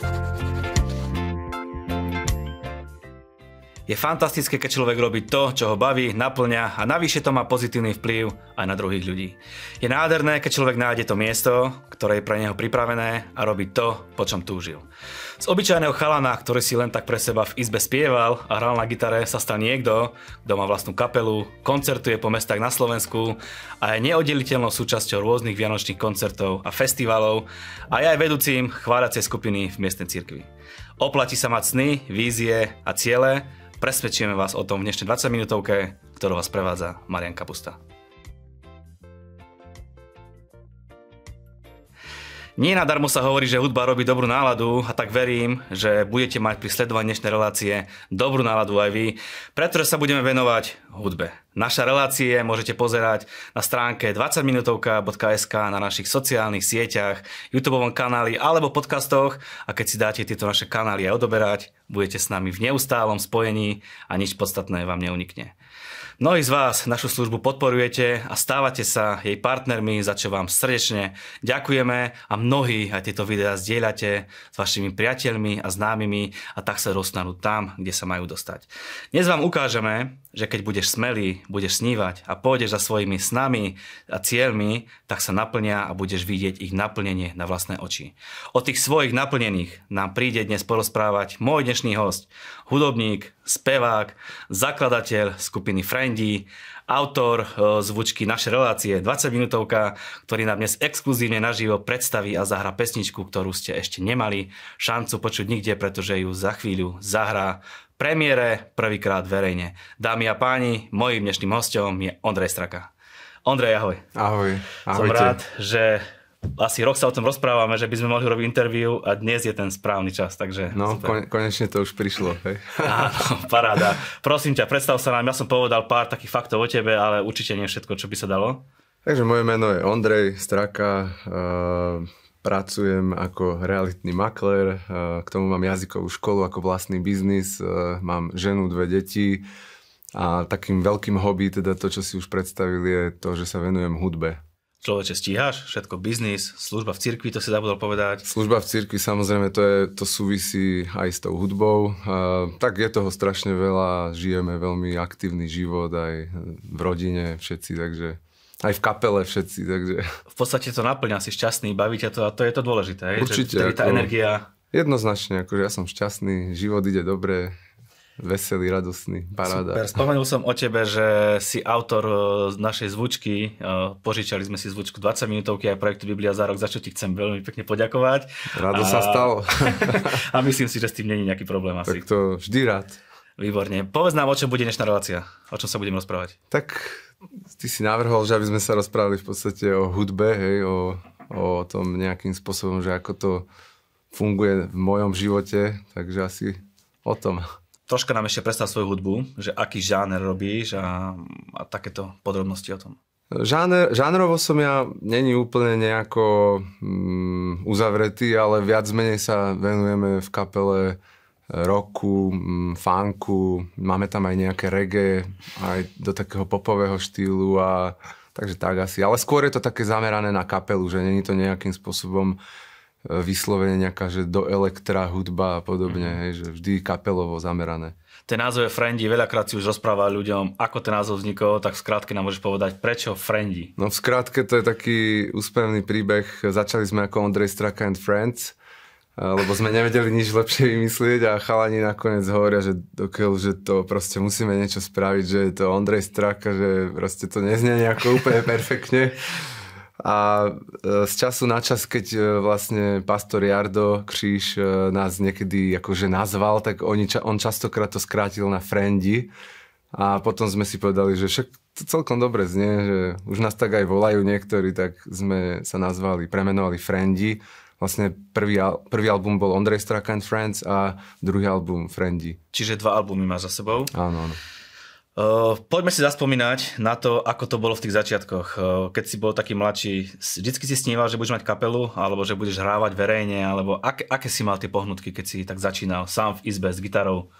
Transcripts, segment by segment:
Música Je fantastické, keď človek robí to, čo ho baví, naplňa a navyše to má pozitívny vplyv aj na druhých ľudí. Je nádherné, keď človek nájde to miesto, ktoré je pre neho pripravené a robí to, po čom túžil. Z obyčajného chalana, ktorý si len tak pre seba v izbe spieval a hral na gitare, sa stal niekto, kto má vlastnú kapelu, koncertuje po mestách na Slovensku a je neoddeliteľnou súčasťou rôznych vianočných koncertov a festivalov a je aj vedúcim chváľacej skupiny v miestnej cirkvi. Oplatí sa mať sny, vízie a ciele, Presvedčíme vás o tom v dnešnej 20 minútovke, ktorú vás prevádza Marian Kapusta. Nie nadarmo sa hovorí, že hudba robí dobrú náladu a tak verím, že budete mať pri sledovaní dnešnej relácie dobrú náladu aj vy, pretože sa budeme venovať hudbe. Naša relácie môžete pozerať na stránke 20minutovka.sk na našich sociálnych sieťach, YouTube kanáli alebo podcastoch a keď si dáte tieto naše kanály aj odoberať, budete s nami v neustálom spojení a nič podstatné vám neunikne. Mnohí z vás našu službu podporujete a stávate sa jej partnermi, za čo vám srdečne ďakujeme a mnohí aj tieto videá zdieľate s vašimi priateľmi a známymi a tak sa dostanú tam, kde sa majú dostať. Dnes vám ukážeme, že keď budeš smelý, budeš snívať a pôjdeš za svojimi snami a cieľmi, tak sa naplnia a budeš vidieť ich naplnenie na vlastné oči. O tých svojich naplnených nám príde dnes porozprávať môj dnešný host, hudobník, spevák, zakladateľ skupiny Friendy, autor e, zvučky Naše relácie 20 minútovka, ktorý nám dnes exkluzívne naživo predstaví a zahra pesničku, ktorú ste ešte nemali šancu počuť nikde, pretože ju za chvíľu zahrá premiére prvýkrát verejne. Dámy a páni, mojím dnešným hostom je Ondrej Straka. Ondrej, ahoj. Ahoj. Ahojte. Som rád, že asi rok sa o tom rozprávame, že by sme mohli robiť interviu a dnes je ten správny čas, takže... No, super. konečne to už prišlo, hej. Áno, paráda. Prosím ťa, predstav sa nám, ja som povedal pár takých faktov o tebe, ale určite nie všetko, čo by sa dalo. Takže moje meno je Ondrej Straka, uh, pracujem ako realitný makler, k tomu mám jazykovú školu ako vlastný biznis, mám ženu, dve deti a takým veľkým hobby, teda to, čo si už predstavili, je to, že sa venujem hudbe. Človeče, stíhaš? Všetko biznis, služba v cirkvi, to si zabudol povedať. Služba v cirkvi, samozrejme, to, je, to súvisí aj s tou hudbou. Uh, tak je toho strašne veľa, žijeme veľmi aktívny život aj v rodine všetci, takže aj v kapele všetci, takže... V podstate to naplňa, si šťastný, baví ťa to a to je to dôležité. Určite. Že, tá ako... energia... Jednoznačne, akože ja som šťastný, život ide dobre, veselý, radosný, paráda. Super. Spomenul som o tebe, že si autor e, našej zvučky. E, požičali sme si zvučku 20 minútovky aj projektu Biblia za rok, za čo ti chcem veľmi pekne poďakovať. Rado a... sa stalo. a myslím si, že s tým není nejaký problém asi. Tak to vždy rád. Výborne. Povedz nám, o čom bude dnešná relácia. O čom sa budeme rozprávať. Tak ty si navrhol, že aby sme sa rozprávali v podstate o hudbe, hej, o, o tom nejakým spôsobom, že ako to funguje v mojom živote, takže asi o tom troška nám ešte predstav svoju hudbu, že aký žáner robíš a, a takéto podrobnosti o tom. Žáner, žánrovo som ja není úplne nejako mm, uzavretý, ale viac menej sa venujeme v kapele roku, mm, funku, máme tam aj nejaké reggae, aj do takého popového štýlu a takže tak asi. Ale skôr je to také zamerané na kapelu, že není to nejakým spôsobom vyslovene nejaká, že do elektra hudba a podobne, mm. hej, že vždy kapelovo zamerané. Ten názov je Friendy, veľakrát si už rozpráva ľuďom, ako ten názov vznikol, tak v skrátke nám môžeš povedať, prečo Friendy? No v skrátke to je taký úspevný príbeh. Začali sme ako Ondrej Straka and Friends, lebo sme nevedeli nič lepšie vymyslieť a chalani nakoniec hovoria, že dokiaľ, že to proste musíme niečo spraviť, že je to Ondrej Straka, že proste to neznie nejako úplne perfektne. A e, z času na čas, keď e, vlastne pastor Jardo Kříž e, nás niekedy akože nazval, tak oni, on častokrát to skrátil na Friendy. A potom sme si povedali, že však to celkom dobre znie, že už nás tak aj volajú niektorí, tak sme sa nazvali, premenovali Friendy. Vlastne prvý, prvý album bol Ondrej Strak and Friends a druhý album Friendy. Čiže dva albumy máš za sebou? Áno, áno. Uh, poďme si zaspomínať na to, ako to bolo v tých začiatkoch. Uh, keď si bol taký mladší, vždycky si sníval, že budeš mať kapelu, alebo že budeš hrávať verejne, alebo aké, aké si mal tie pohnutky, keď si tak začínal sám v izbe s gitarou?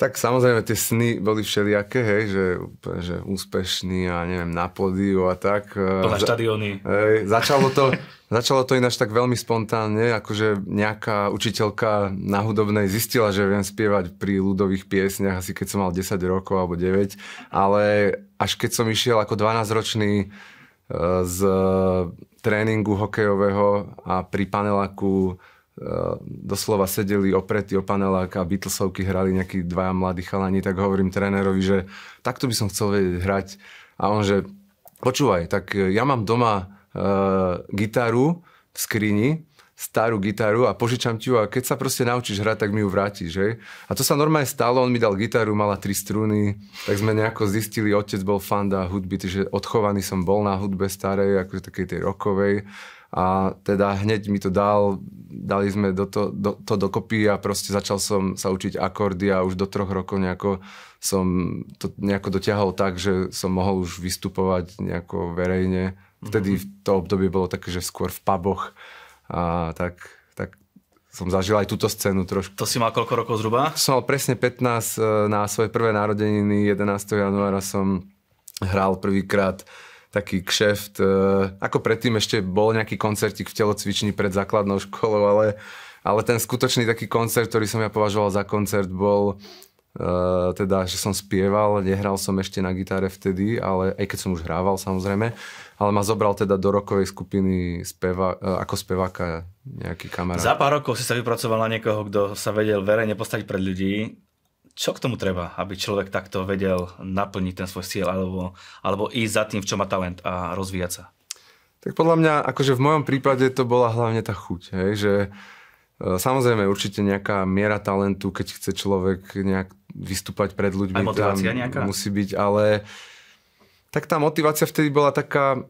Tak samozrejme tie sny boli všelijaké, hej, že, že úspešný a neviem, na pódiu a tak. Plné štadióny. Hej, začalo to, Začalo to ináč tak veľmi spontánne, akože nejaká učiteľka na hudobnej zistila, že viem spievať pri ľudových piesniach, asi keď som mal 10 rokov alebo 9, ale až keď som išiel ako 12-ročný e, z tréningu hokejového a pri paneláku e, doslova sedeli opretí o panelák a Beatlesovky hrali nejakí dvaja mladí chalani, tak hovorím trénerovi, že takto by som chcel vedieť hrať. A on, že počúvaj, tak ja mám doma uh, gitaru v skrini, starú gitaru a požičam ti ju a keď sa proste naučíš hrať, tak mi ju vrátiš, že? A to sa normálne stalo, on mi dal gitaru, mala tri struny, tak sme nejako zistili, otec bol fanda hudby, takže odchovaný som bol na hudbe starej, akože takej tej rokovej a teda hneď mi to dal, dali sme do to, do, to dokopy a proste začal som sa učiť akordy a už do troch rokov nejako som to nejako dotiahol tak, že som mohol už vystupovať nejako verejne Vtedy to obdobie bolo také, že skôr v puboch a tak, tak som zažil aj túto scénu trošku. To si mal koľko rokov zhruba? Som mal presne 15 e, na svoje prvé narodeniny, 11. januára som hral prvýkrát taký kšeft. E, ako predtým ešte bol nejaký koncertík v telocvični pred základnou školou, ale, ale ten skutočný taký koncert, ktorý som ja považoval za koncert, bol Uh, teda, že som spieval, nehral som ešte na gitare vtedy, ale aj keď som už hrával samozrejme, ale ma zobral teda do rokovej skupiny speva, uh, ako speváka nejaký kamarát. Za pár rokov si sa vypracoval na niekoho, kto sa vedel verejne postaviť pred ľudí. Čo k tomu treba, aby človek takto vedel naplniť ten svoj cieľ alebo, alebo ísť za tým, v čom má talent a rozvíjať sa? Tak podľa mňa, akože v mojom prípade to bola hlavne tá chuť, hej, že uh, Samozrejme, určite nejaká miera talentu, keď chce človek nejak vystúpať pred ľuďmi. Aj motivácia nejaká? Musí byť, ale tak tá motivácia vtedy bola taká,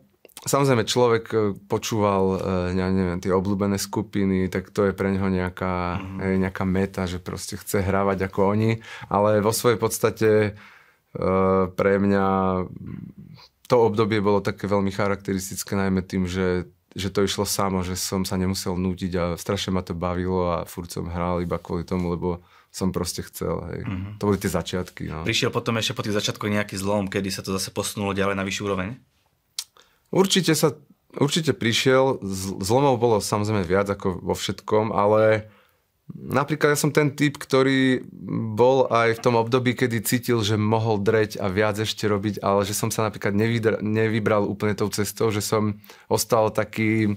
samozrejme človek e, počúval, e, ja neviem, tie obľúbené skupiny, tak to je pre neho nejaká, mm-hmm. nejaká meta, že proste chce hrávať ako oni, ale vo svojej podstate pre mňa to obdobie bolo také veľmi charakteristické najmä tým, že že to išlo samo, že som sa nemusel nútiť a strašne ma to bavilo a furt som hral iba kvôli tomu, lebo som proste chcel. Hej. Mm-hmm. To boli tie začiatky. No. Prišiel potom ešte po tých začiatkoch nejaký zlom, kedy sa to zase posunulo ďalej na vyššiu úroveň? Určite sa, určite prišiel. Zlomov bolo samozrejme viac ako vo všetkom, ale napríklad ja som ten typ, ktorý bol aj v tom období, kedy cítil, že mohol dreť a viac ešte robiť, ale že som sa napríklad nevybral úplne tou cestou, že som ostal taký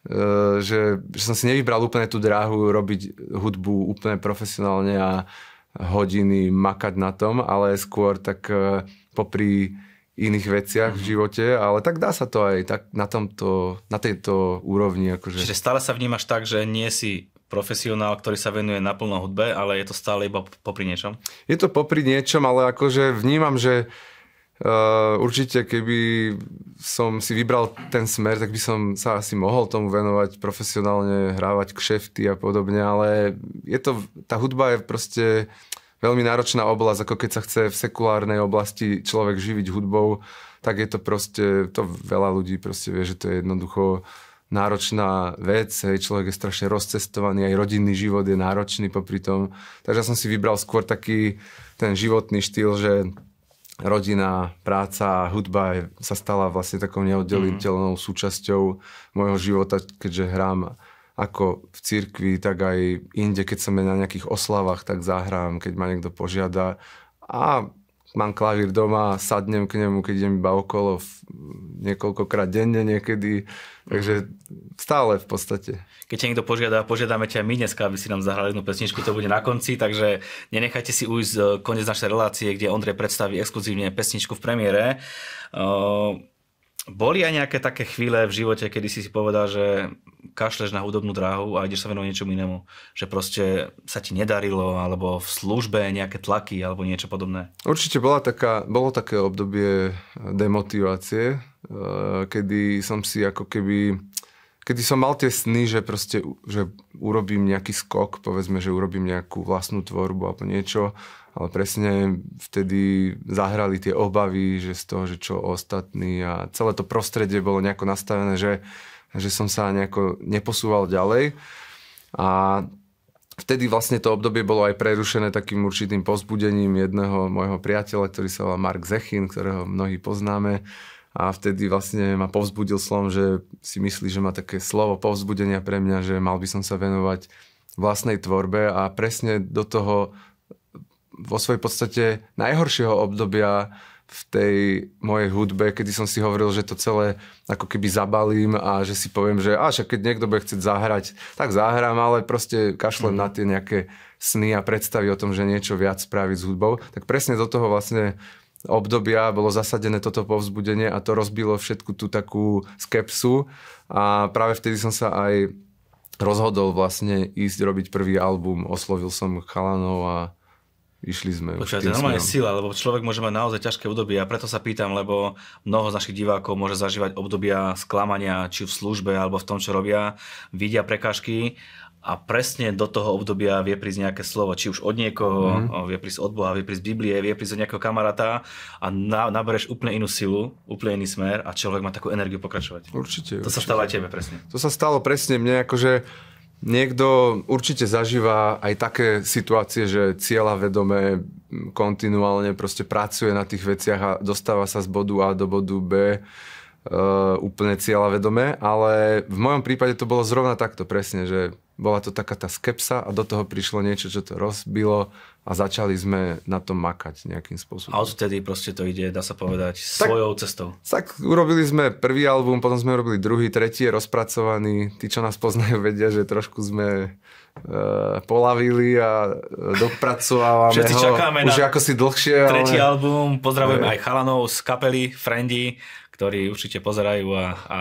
Eh, že, že som si nevybral úplne tú dráhu robiť hudbu úplne profesionálne a hodiny makať na tom, ale skôr tak eh, popri iných veciach mm-hmm. v mhm. živote, ale tak dá sa to aj tak na, tomto, na tejto úrovni. Akože. Čiže stále sa vnímaš tak, že nie si profesionál, ktorý sa venuje naplno hudbe, ale je to stále iba popri niečom? Je to popri niečom, ale akože vnímam, že Uh, určite, keby som si vybral ten smer, tak by som sa asi mohol tomu venovať profesionálne, hrávať kšefty a podobne, ale je to, tá hudba je proste veľmi náročná oblasť, ako keď sa chce v sekulárnej oblasti človek živiť hudbou, tak je to proste, to veľa ľudí proste vie, že to je jednoducho náročná vec, hej, človek je strašne rozcestovaný, aj rodinný život je náročný popri tom, takže ja som si vybral skôr taký ten životný štýl, že rodina, práca, hudba sa stala vlastne takou neoddeliteľnou mm. súčasťou môjho života, keďže hrám ako v cirkvi, tak aj inde, keď som na nejakých oslavách, tak zahrám, keď ma niekto požiada. A mám klavír doma, sadnem k nemu, keď idem iba okolo niekoľkokrát denne niekedy. Takže stále v podstate. Keď ťa niekto požiada, požiadame ťa my dneska, aby si nám zahrali jednu pesničku, to bude na konci, takže nenechajte si ujsť e, koniec našej relácie, kde Ondrej predstaví exkluzívne pesničku v premiére. Boli aj nejaké také chvíle v živote, kedy si si povedal, že kašleš na hudobnú dráhu a ideš sa venovať niečomu inému? Že proste sa ti nedarilo, alebo v službe nejaké tlaky, alebo niečo podobné? Určite bola taká, bolo také obdobie demotivácie, eh, kedy som si ako keby kedy som mal tie sny, že proste, že urobím nejaký skok, povedzme, že urobím nejakú vlastnú tvorbu alebo niečo ale presne vtedy zahrali tie obavy, že z toho, že čo ostatní a celé to prostredie bolo nejako nastavené, že, že som sa nejako neposúval ďalej. A vtedy vlastne to obdobie bolo aj prerušené takým určitým pozbudením jedného môjho priateľa, ktorý sa volá Mark Zechin, ktorého mnohí poznáme. A vtedy vlastne ma povzbudil slom, že si myslí, že má také slovo povzbudenia pre mňa, že mal by som sa venovať vlastnej tvorbe a presne do toho vo svojej podstate najhoršieho obdobia v tej mojej hudbe, kedy som si hovoril, že to celé ako keby zabalím a že si poviem, že až keď niekto bude chcieť zahrať, tak zahrám, ale proste kašlem mm. na tie nejaké sny a predstavy o tom, že niečo viac spraviť s hudbou. Tak presne do toho vlastne obdobia bolo zasadené toto povzbudenie a to rozbilo všetku tú takú skepsu a práve vtedy som sa aj rozhodol vlastne ísť robiť prvý album. Oslovil som chalanov a išli sme. Počúva, to je normálne sila, lebo človek môže mať naozaj ťažké obdobie a preto sa pýtam, lebo mnoho z našich divákov môže zažívať obdobia sklamania, či v službe alebo v tom, čo robia, vidia prekážky a presne do toho obdobia vie prísť nejaké slovo, či už od niekoho, mm-hmm. vie prísť od Boha, vie prísť z Biblie, vie prísť od nejakého kamaráta a na, nabereš úplne inú silu, úplne iný smer a človek má takú energiu pokračovať. Určite. To určite. sa stalo aj tebe presne. To sa stalo presne mne, akože Niekto určite zažíva aj také situácie, že cieľa vedome kontinuálne proste pracuje na tých veciach a dostáva sa z bodu A do bodu B uh, úplne cieľa vedomé, ale v mojom prípade to bolo zrovna takto presne, že bola to taká tá skepsa a do toho prišlo niečo, čo to rozbilo a začali sme na tom makať nejakým spôsobom. A odtedy proste to ide, dá sa povedať, tak, svojou cestou. Tak urobili sme prvý album, potom sme urobili druhý, tretí je rozpracovaný. Tí, čo nás poznajú, vedia, že trošku sme uh, polavili a dopracovávame Všetci ho čakáme už na ako si dlhšie. Tretí ale... album, pozdravujeme aj chalanov z kapely Friendy, ktorí určite pozerajú a, a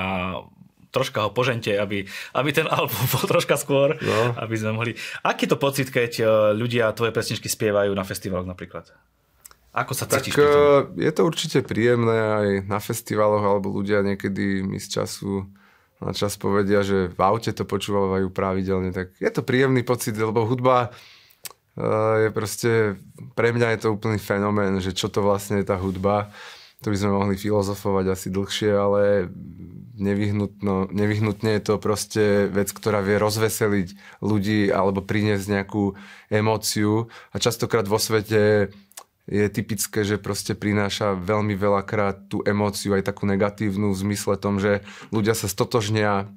troška ho požente, aby, aby ten album bol troška skôr, no. aby sme mohli... Aký to pocit, keď e, ľudia tvoje pesničky spievajú na festivaloch napríklad? Ako sa cítiš? Tak, e, je to určite príjemné aj na festivaloch, alebo ľudia niekedy mi z času na čas povedia, že v aute to počúvajú pravidelne, tak je to príjemný pocit, lebo hudba e, je proste, pre mňa je to úplný fenomén, že čo to vlastne je tá hudba to by sme mohli filozofovať asi dlhšie, ale nevyhnutno, nevyhnutne je to proste vec, ktorá vie rozveseliť ľudí alebo priniesť nejakú emóciu. A častokrát vo svete je typické, že proste prináša veľmi veľakrát tú emóciu, aj takú negatívnu v zmysle tom, že ľudia sa stotožnia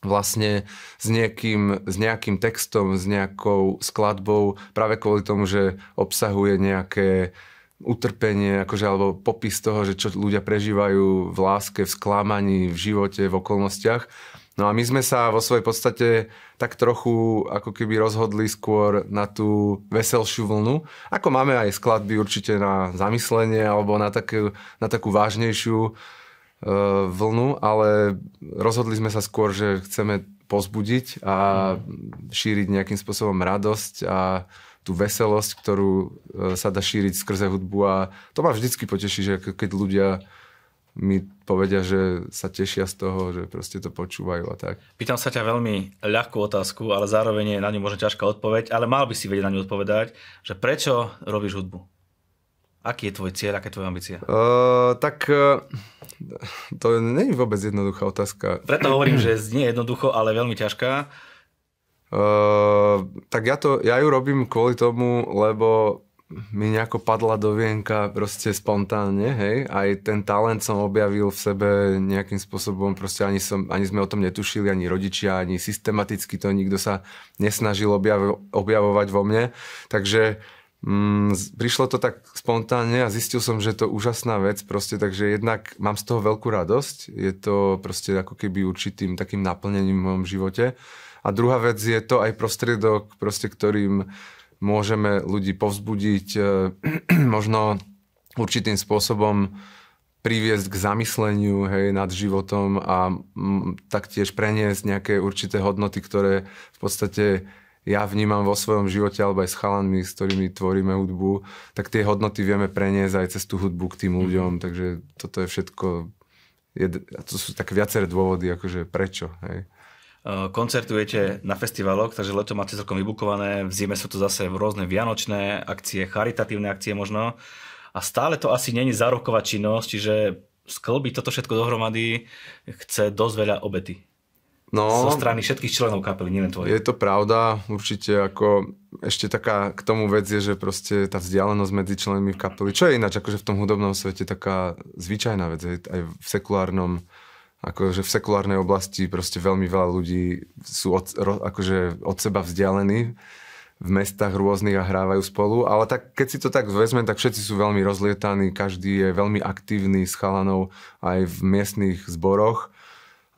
vlastne s, niekým, s nejakým textom, s nejakou skladbou práve kvôli tomu, že obsahuje nejaké utrpenie, akože, alebo popis toho, že čo ľudia prežívajú v láske, v sklamaní, v živote, v okolnostiach. No a my sme sa vo svojej podstate tak trochu ako keby rozhodli skôr na tú veselšiu vlnu. Ako máme aj skladby určite na zamyslenie alebo na, takú, na takú vážnejšiu e, vlnu, ale rozhodli sme sa skôr, že chceme pozbudiť a šíriť nejakým spôsobom radosť a tú veselosť, ktorú e, sa dá šíriť skrze hudbu a to ma vždycky poteší, že keď ľudia mi povedia, že sa tešia z toho, že proste to počúvajú a tak. Pýtam sa ťa veľmi ľahkú otázku, ale zároveň je na ňu možno ťažká odpoveď, ale mal by si vedieť na ňu odpovedať, že prečo robíš hudbu? Aký je tvoj cieľ, aká je tvoja ambícia? Uh, tak uh, to nie je vôbec jednoduchá otázka. Preto hovorím, že nie jednoducho, ale veľmi ťažká. Uh, tak ja, to, ja ju robím kvôli tomu, lebo mi nejako padla do vienka proste spontánne, hej. Aj ten talent som objavil v sebe nejakým spôsobom, proste ani, som, ani sme o tom netušili, ani rodičia, ani systematicky to nikto sa nesnažil objavo, objavovať vo mne. Takže mm, prišlo to tak spontánne a zistil som, že je to úžasná vec proste, takže jednak mám z toho veľkú radosť. Je to proste ako keby určitým takým naplnením v mojom živote. A druhá vec je to aj prostriedok, proste, ktorým môžeme ľudí povzbudiť, e, možno určitým spôsobom priviesť k zamysleniu hej, nad životom a m, taktiež preniesť nejaké určité hodnoty, ktoré v podstate ja vnímam vo svojom živote alebo aj s chalanmi, s ktorými tvoríme hudbu, tak tie hodnoty vieme preniesť aj cez tú hudbu k tým mhm. ľuďom, takže toto je všetko, je, to sú také viaceré dôvody, akože prečo. Hej. Koncertujete na festivaloch, takže leto máte celkom vybukované, v zime sú to zase rôzne vianočné akcie, charitatívne akcie možno. A stále to asi není zároková činnosť, čiže sklbiť toto všetko dohromady chce dosť veľa obety. No, zo strany všetkých členov kapely, nielen tvoje. Je to pravda, určite ako ešte taká k tomu vec je, že proste tá vzdialenosť medzi členmi v kapely, čo je ináč akože v tom hudobnom svete taká zvyčajná vec, aj v sekulárnom akože v sekulárnej oblasti proste veľmi veľa ľudí sú od, akože od seba vzdialení v mestách rôznych a hrávajú spolu, ale tak keď si to tak vezmem, tak všetci sú veľmi rozlietaní, každý je veľmi aktívny s chalanou aj v miestnych zboroch.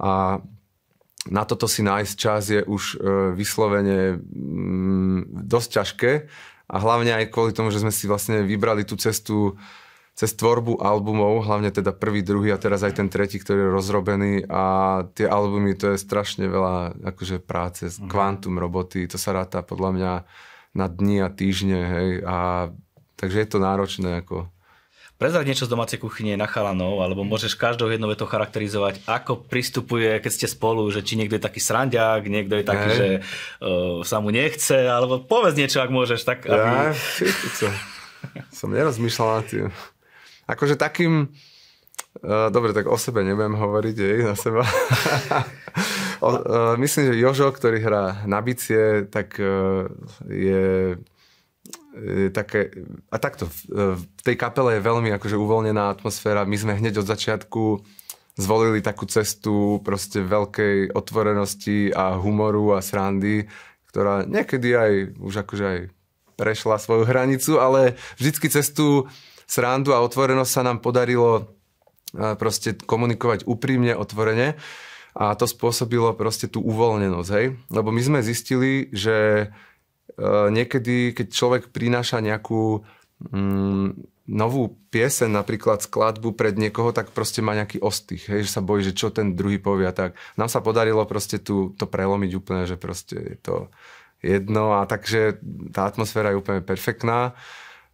A na toto si nájsť čas je už e, vyslovene mm, dosť ťažké. A hlavne aj kvôli tomu, že sme si vlastne vybrali tú cestu cez tvorbu albumov, hlavne teda prvý, druhý a teraz aj ten tretí, ktorý je rozrobený a tie albumy to je strašne veľa akože práce, mm. kvantum roboty, to sa ráta podľa mňa na dni a týždne, hej, a takže je to náročné ako Prezrať niečo z domácej kuchyne na chalanov, alebo môžeš každou jednou vetou charakterizovať, ako pristupuje, keď ste spolu, že či niekto je taký srandiak, niekto je taký, Aj. že uh, sa mu nechce, alebo povedz niečo, ak môžeš. Tak, aby... Ja, som nerozmýšľal nad tým. Akože takým, uh, dobre, tak o sebe nebudem hovoriť, jej, na seba. o, uh, myslím, že Jožo, ktorý hrá na bicie, tak uh, je také, a takto, v tej kapele je veľmi akože uvoľnená atmosféra. My sme hneď od začiatku zvolili takú cestu proste veľkej otvorenosti a humoru a srandy, ktorá niekedy aj už akože aj prešla svoju hranicu, ale vždycky cestu srandu a otvorenosť sa nám podarilo proste komunikovať úprimne, otvorene a to spôsobilo proste tú uvoľnenosť, hej? Lebo my sme zistili, že Eh, niekedy, keď človek prináša nejakú mm, novú piesen, napríklad skladbu pred niekoho, tak proste má nejaký ostých, hej, že sa bojí, že čo ten druhý povie a tak. Nám sa podarilo proste tu, to prelomiť úplne, že proste je to jedno a takže tá atmosféra je úplne perfektná.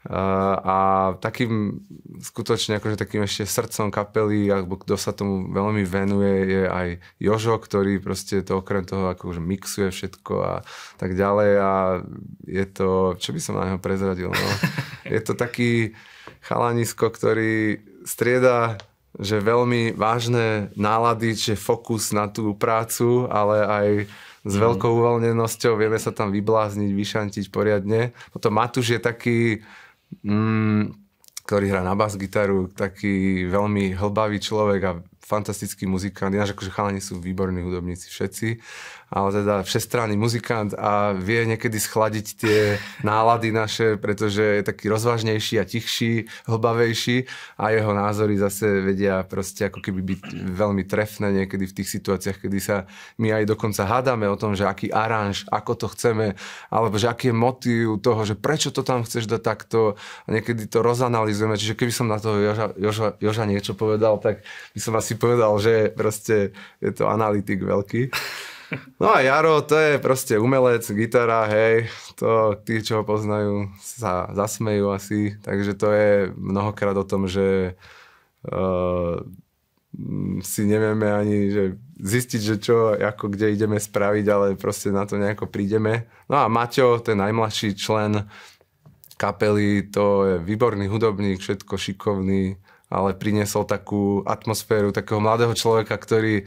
A takým skutočne akože takým ešte srdcom kapely, alebo kto sa tomu veľmi venuje, je aj Jožo, ktorý proste to okrem toho akože mixuje všetko a tak ďalej a je to, čo by som na neho prezradil, no. Je to taký chalanisko, ktorý strieda že veľmi vážne nálady, že fokus na tú prácu, ale aj s mhm. veľkou uvoľnenosťou vieme sa tam vyblázniť, vyšantiť poriadne. Potom Matúš je taký mm, ktorý hrá na bas-gitaru, taký veľmi hlbavý človek a fantastický muzikant. Ináč akože chalani sú výborní hudobníci všetci ale teda všestranný muzikant a vie niekedy schladiť tie nálady naše, pretože je taký rozvážnejší a tichší, hlbavejší a jeho názory zase vedia proste ako keby byť veľmi trefné niekedy v tých situáciách, kedy sa my aj dokonca hádame o tom, že aký aranž, ako to chceme, alebo že aký je motív toho, že prečo to tam chceš dať takto a niekedy to rozanalizujeme. Čiže keby som na toho Joža, Joža, Joža niečo povedal, tak by som asi povedal, že proste je to analytik veľký. No a Jaro, to je proste umelec, gitara, hej, to tí, čo ho poznajú, sa zasmejú asi, takže to je mnohokrát o tom, že uh, si nevieme ani že zistiť, že čo, ako, kde ideme spraviť, ale proste na to nejako prídeme. No a Maťo, ten najmladší člen kapely, to je výborný hudobník, všetko šikovný, ale priniesol takú atmosféru takého mladého človeka, ktorý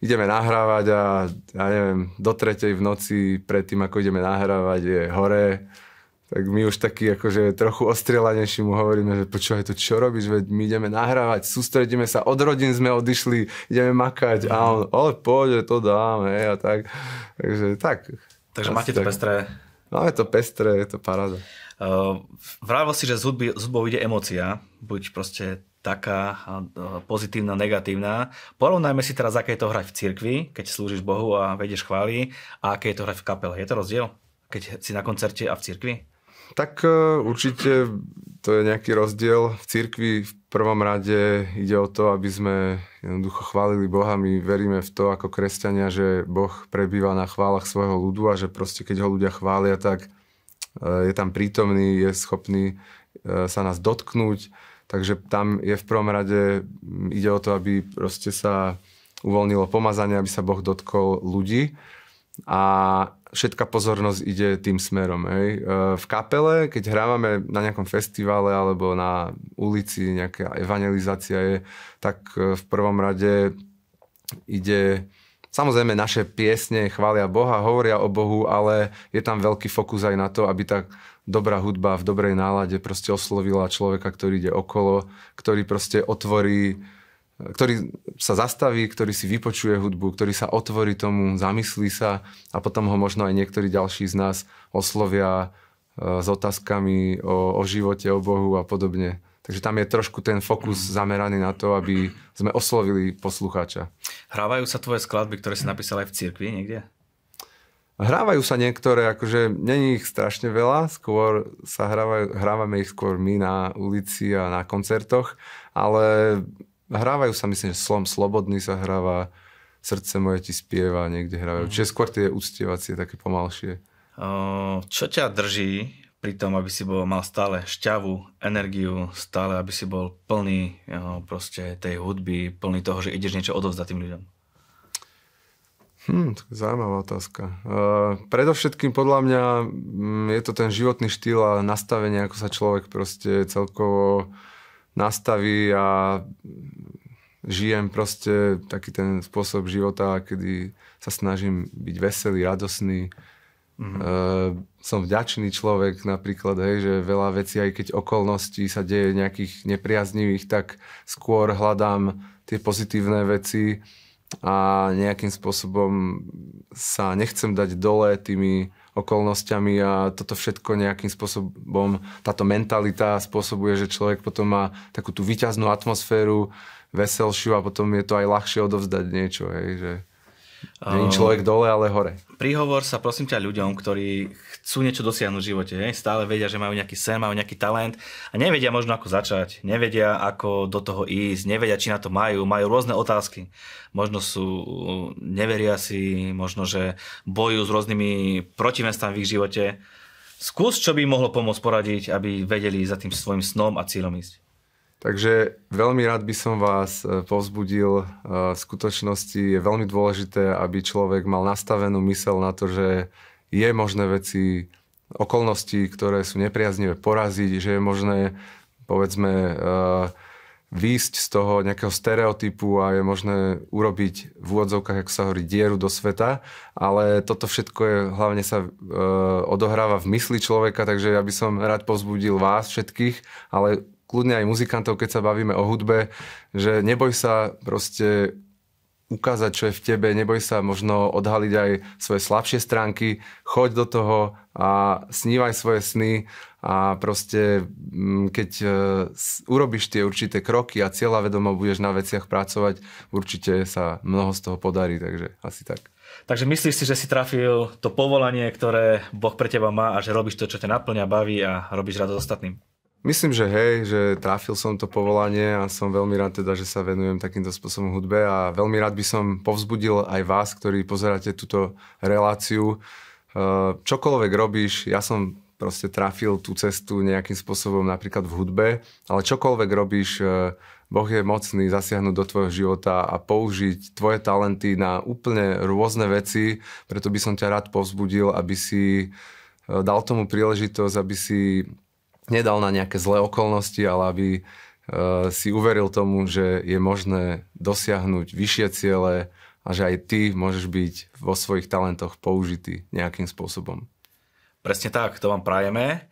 ideme nahrávať a ja neviem, do tretej v noci predtým, ako ideme nahrávať, je hore, tak my už taký akože trochu ostrielanejší mu hovoríme, že počúvaj to, čo robíš, veď my ideme nahrávať, sústredíme sa, od rodín sme odišli, ideme makať a on, ale poď, to dáme a tak. Takže tak. Takže máte to tak. pestré. Máme to pestré, je to paráda. Uh, Vravil si, že z, hudby, z hudbou ide emocia, buď proste taká pozitívna, negatívna. Porovnajme si teraz, aké je to hrať v cirkvi, keď slúžiš Bohu a vedieš chvály, a aké je to hrať v kapele. Je to rozdiel, keď si na koncerte a v cirkvi? Tak e, určite to je nejaký rozdiel. V cirkvi v prvom rade ide o to, aby sme jednoducho chválili Boha. My veríme v to ako kresťania, že Boh prebýva na chválach svojho ľudu a že proste keď ho ľudia chvália, tak e, je tam prítomný, je schopný e, sa nás dotknúť Takže tam je v prvom rade, mm, ide o to, aby proste sa uvoľnilo pomazanie, aby sa Boh dotkol ľudí a všetká pozornosť ide tým smerom. Hej. E, v kapele, keď hrávame na nejakom festivale alebo na ulici, nejaká evangelizácia je, tak e, v prvom rade ide Samozrejme, naše piesne chvália Boha, hovoria o Bohu, ale je tam veľký fokus aj na to, aby tá dobrá hudba v dobrej nálade proste oslovila človeka, ktorý ide okolo, ktorý proste otvorí, ktorý sa zastaví, ktorý si vypočuje hudbu, ktorý sa otvorí tomu, zamyslí sa a potom ho možno aj niektorí ďalší z nás oslovia e, s otázkami o, o živote, o Bohu a podobne. Takže tam je trošku ten fokus zameraný na to, aby sme oslovili poslucháča. Hrávajú sa tvoje skladby, ktoré si napísal aj v cirkvi niekde? Hrávajú sa niektoré, akože není ich strašne veľa, skôr sa hrávajú, hrávame ich skôr my na ulici a na koncertoch, ale hrávajú sa, myslím, že Slom Slobodný sa hráva, Srdce moje ti spieva, niekde hrávajú. Mm. Čiže skôr tie úctievacie, také pomalšie. čo ťa drží pri tom, aby si bol, mal stále šťavu, energiu, stále, aby si bol plný jo, proste tej hudby, plný toho, že ideš niečo odovzdať tým ľuďom? Hmm, zaujímavá otázka. Uh, predovšetkým podľa mňa um, je to ten životný štýl a nastavenie, ako sa človek proste celkovo nastaví a žijem proste taký ten spôsob života, kedy sa snažím byť veselý, radosný, Mm-hmm. Uh, som vďačný človek napríklad, hej, že veľa vecí, aj keď okolností sa deje nejakých nepriaznivých, tak skôr hľadám tie pozitívne veci a nejakým spôsobom sa nechcem dať dole tými okolnostiami a toto všetko nejakým spôsobom, táto mentalita spôsobuje, že človek potom má takú tú výťaznú atmosféru, veselšiu a potom je to aj ľahšie odovzdať niečo, hej, že Není človek dole, ale hore. Príhovor sa prosím ťa ľuďom, ktorí chcú niečo dosiahnuť v živote. Hej? Stále vedia, že majú nejaký sen, majú nejaký talent a nevedia možno ako začať, nevedia ako do toho ísť, nevedia či na to majú, majú rôzne otázky. Možno sú, neveria si, možno, že bojujú s rôznymi protivenstvami v ich živote. Skús, čo by mohlo pomôcť poradiť, aby vedeli za tým svojim snom a cieľom ísť. Takže veľmi rád by som vás e, povzbudil. E, v skutočnosti je veľmi dôležité, aby človek mal nastavenú mysel na to, že je možné veci, okolnosti, ktoré sú nepriaznivé, poraziť, že je možné, povedzme, e, výjsť z toho nejakého stereotypu a je možné urobiť v úvodzovkách, ako sa hovorí, dieru do sveta, ale toto všetko je, hlavne sa e, odohráva v mysli človeka, takže ja by som rád povzbudil vás všetkých, ale kľudne aj muzikantov, keď sa bavíme o hudbe, že neboj sa proste ukázať, čo je v tebe, neboj sa možno odhaliť aj svoje slabšie stránky, choď do toho a snívaj svoje sny a proste mm, keď e, urobíš tie určité kroky a cieľa vedomo budeš na veciach pracovať, určite sa mnoho z toho podarí, takže asi tak. Takže myslíš si, že si trafil to povolanie, ktoré Boh pre teba má a že robíš to, čo ťa naplňa, baví a robíš radosť ostatným? Myslím, že hej, že trafil som to povolanie a som veľmi rád teda, že sa venujem takýmto spôsobom hudbe a veľmi rád by som povzbudil aj vás, ktorí pozeráte túto reláciu. Eh, čokoľvek robíš, ja som proste trafil tú cestu nejakým spôsobom napríklad v hudbe, ale čokoľvek robíš, eh, Boh je mocný zasiahnuť do tvojho života a použiť tvoje talenty na úplne rôzne veci, preto by som ťa rád povzbudil, aby si eh, dal tomu príležitosť, aby si nedal na nejaké zlé okolnosti, ale aby e, si uveril tomu, že je možné dosiahnuť vyššie ciele a že aj ty môžeš byť vo svojich talentoch použitý nejakým spôsobom. Presne tak, to vám prajeme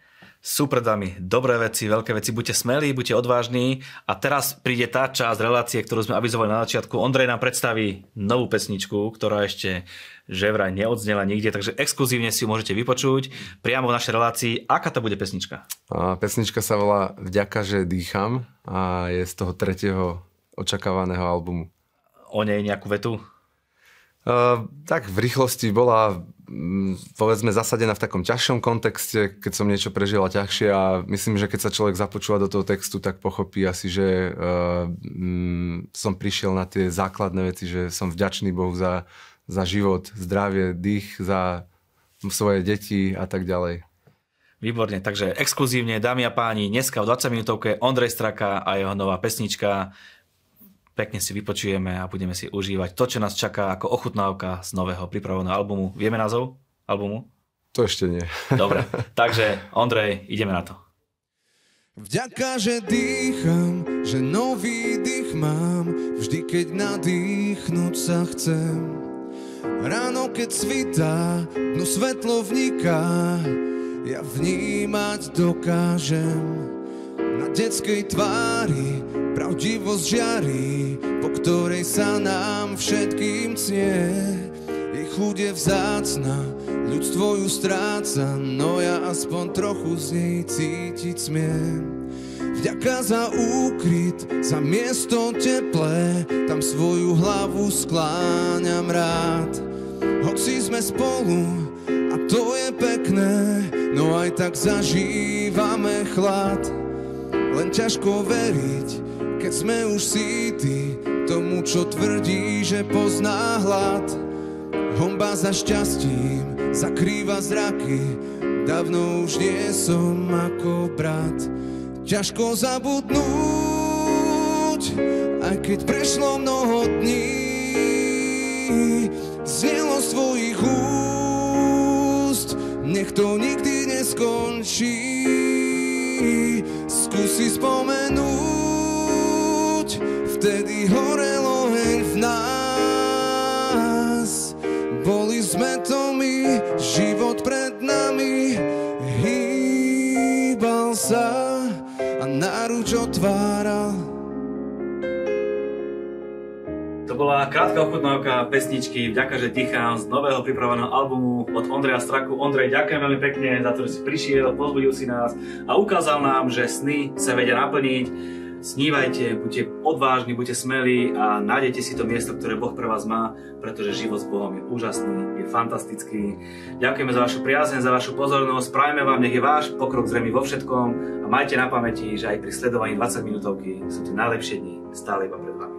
pred vami dobré veci, veľké veci, buďte smelí, buďte odvážni a teraz príde tá časť relácie, ktorú sme avizovali na začiatku. Ondrej nám predstaví novú pesničku, ktorá ešte že vraj neodznela nikde, takže exkluzívne si ju môžete vypočuť priamo v našej relácii. Aká to bude pesnička? A pesnička sa volá Vďaka, že dýcham a je z toho tretieho očakávaného albumu. O nej nejakú vetu? Uh, tak v rýchlosti bola mm, povedzme zasadená v takom ťažšom kontexte, keď som niečo prežila ťažšie a myslím, že keď sa človek započúva do toho textu, tak pochopí asi, že uh, mm, som prišiel na tie základné veci, že som vďačný Bohu za, za život, zdravie, dých, za svoje deti a tak ďalej. Výborne, takže exkluzívne, dámy a páni, dneska v 20 minútovke Ondrej Straka a jeho nová pesnička pekne si vypočujeme a budeme si užívať to, čo nás čaká ako ochutnávka z nového pripraveného albumu. Vieme názov albumu? To ešte nie. Dobre, takže Ondrej, ideme na to. Vďaka, že dýcham, že nový dých mám, vždy keď nadýchnuť sa chcem. Ráno, keď svitá, no svetlo vniká, ja vnímať dokážem. Na detskej tvári pravdivosť žiari, po ktorej sa nám všetkým cnie. Je vzácna, ľudstvo ju stráca, no ja aspoň trochu z nej cítiť smiem. Vďaka za úkryt, za miesto teplé, tam svoju hlavu skláňam rád. Hoci sme spolu, a to je pekné, no aj tak zažívame chlad. Len ťažko veriť, keď sme už síty tomu, čo tvrdí, že pozná hlad. Homba za šťastím zakrýva zraky, dávno už nie som ako brat. Ťažko zabudnúť, aj keď prešlo mnoho dní, znelo svojich úst, nech to nikdy neskončí. Skúsi spomenúť, vtedy horel oheň v nás. Boli sme to my, život pred nami, hýbal sa a náruč otváral. To bola krátka ochutnávka pesničky Vďaka, že dýcham z nového pripraveného albumu od Ondreja Straku. Ondrej, ďakujem veľmi pekne za to, že si prišiel, pozbudil si nás a ukázal nám, že sny sa vedia naplniť. Snívajte, buďte odvážni, buďte smelí a nájdete si to miesto, ktoré Boh pre vás má, pretože život s Bohom je úžasný, je fantastický. Ďakujeme za vašu priazeň, za vašu pozornosť, prajeme vám, nech je váš pokrok zrejmy vo všetkom a majte na pamäti, že aj pri sledovaní 20 minútovky sú tie najlepšie dni stále iba pred vami.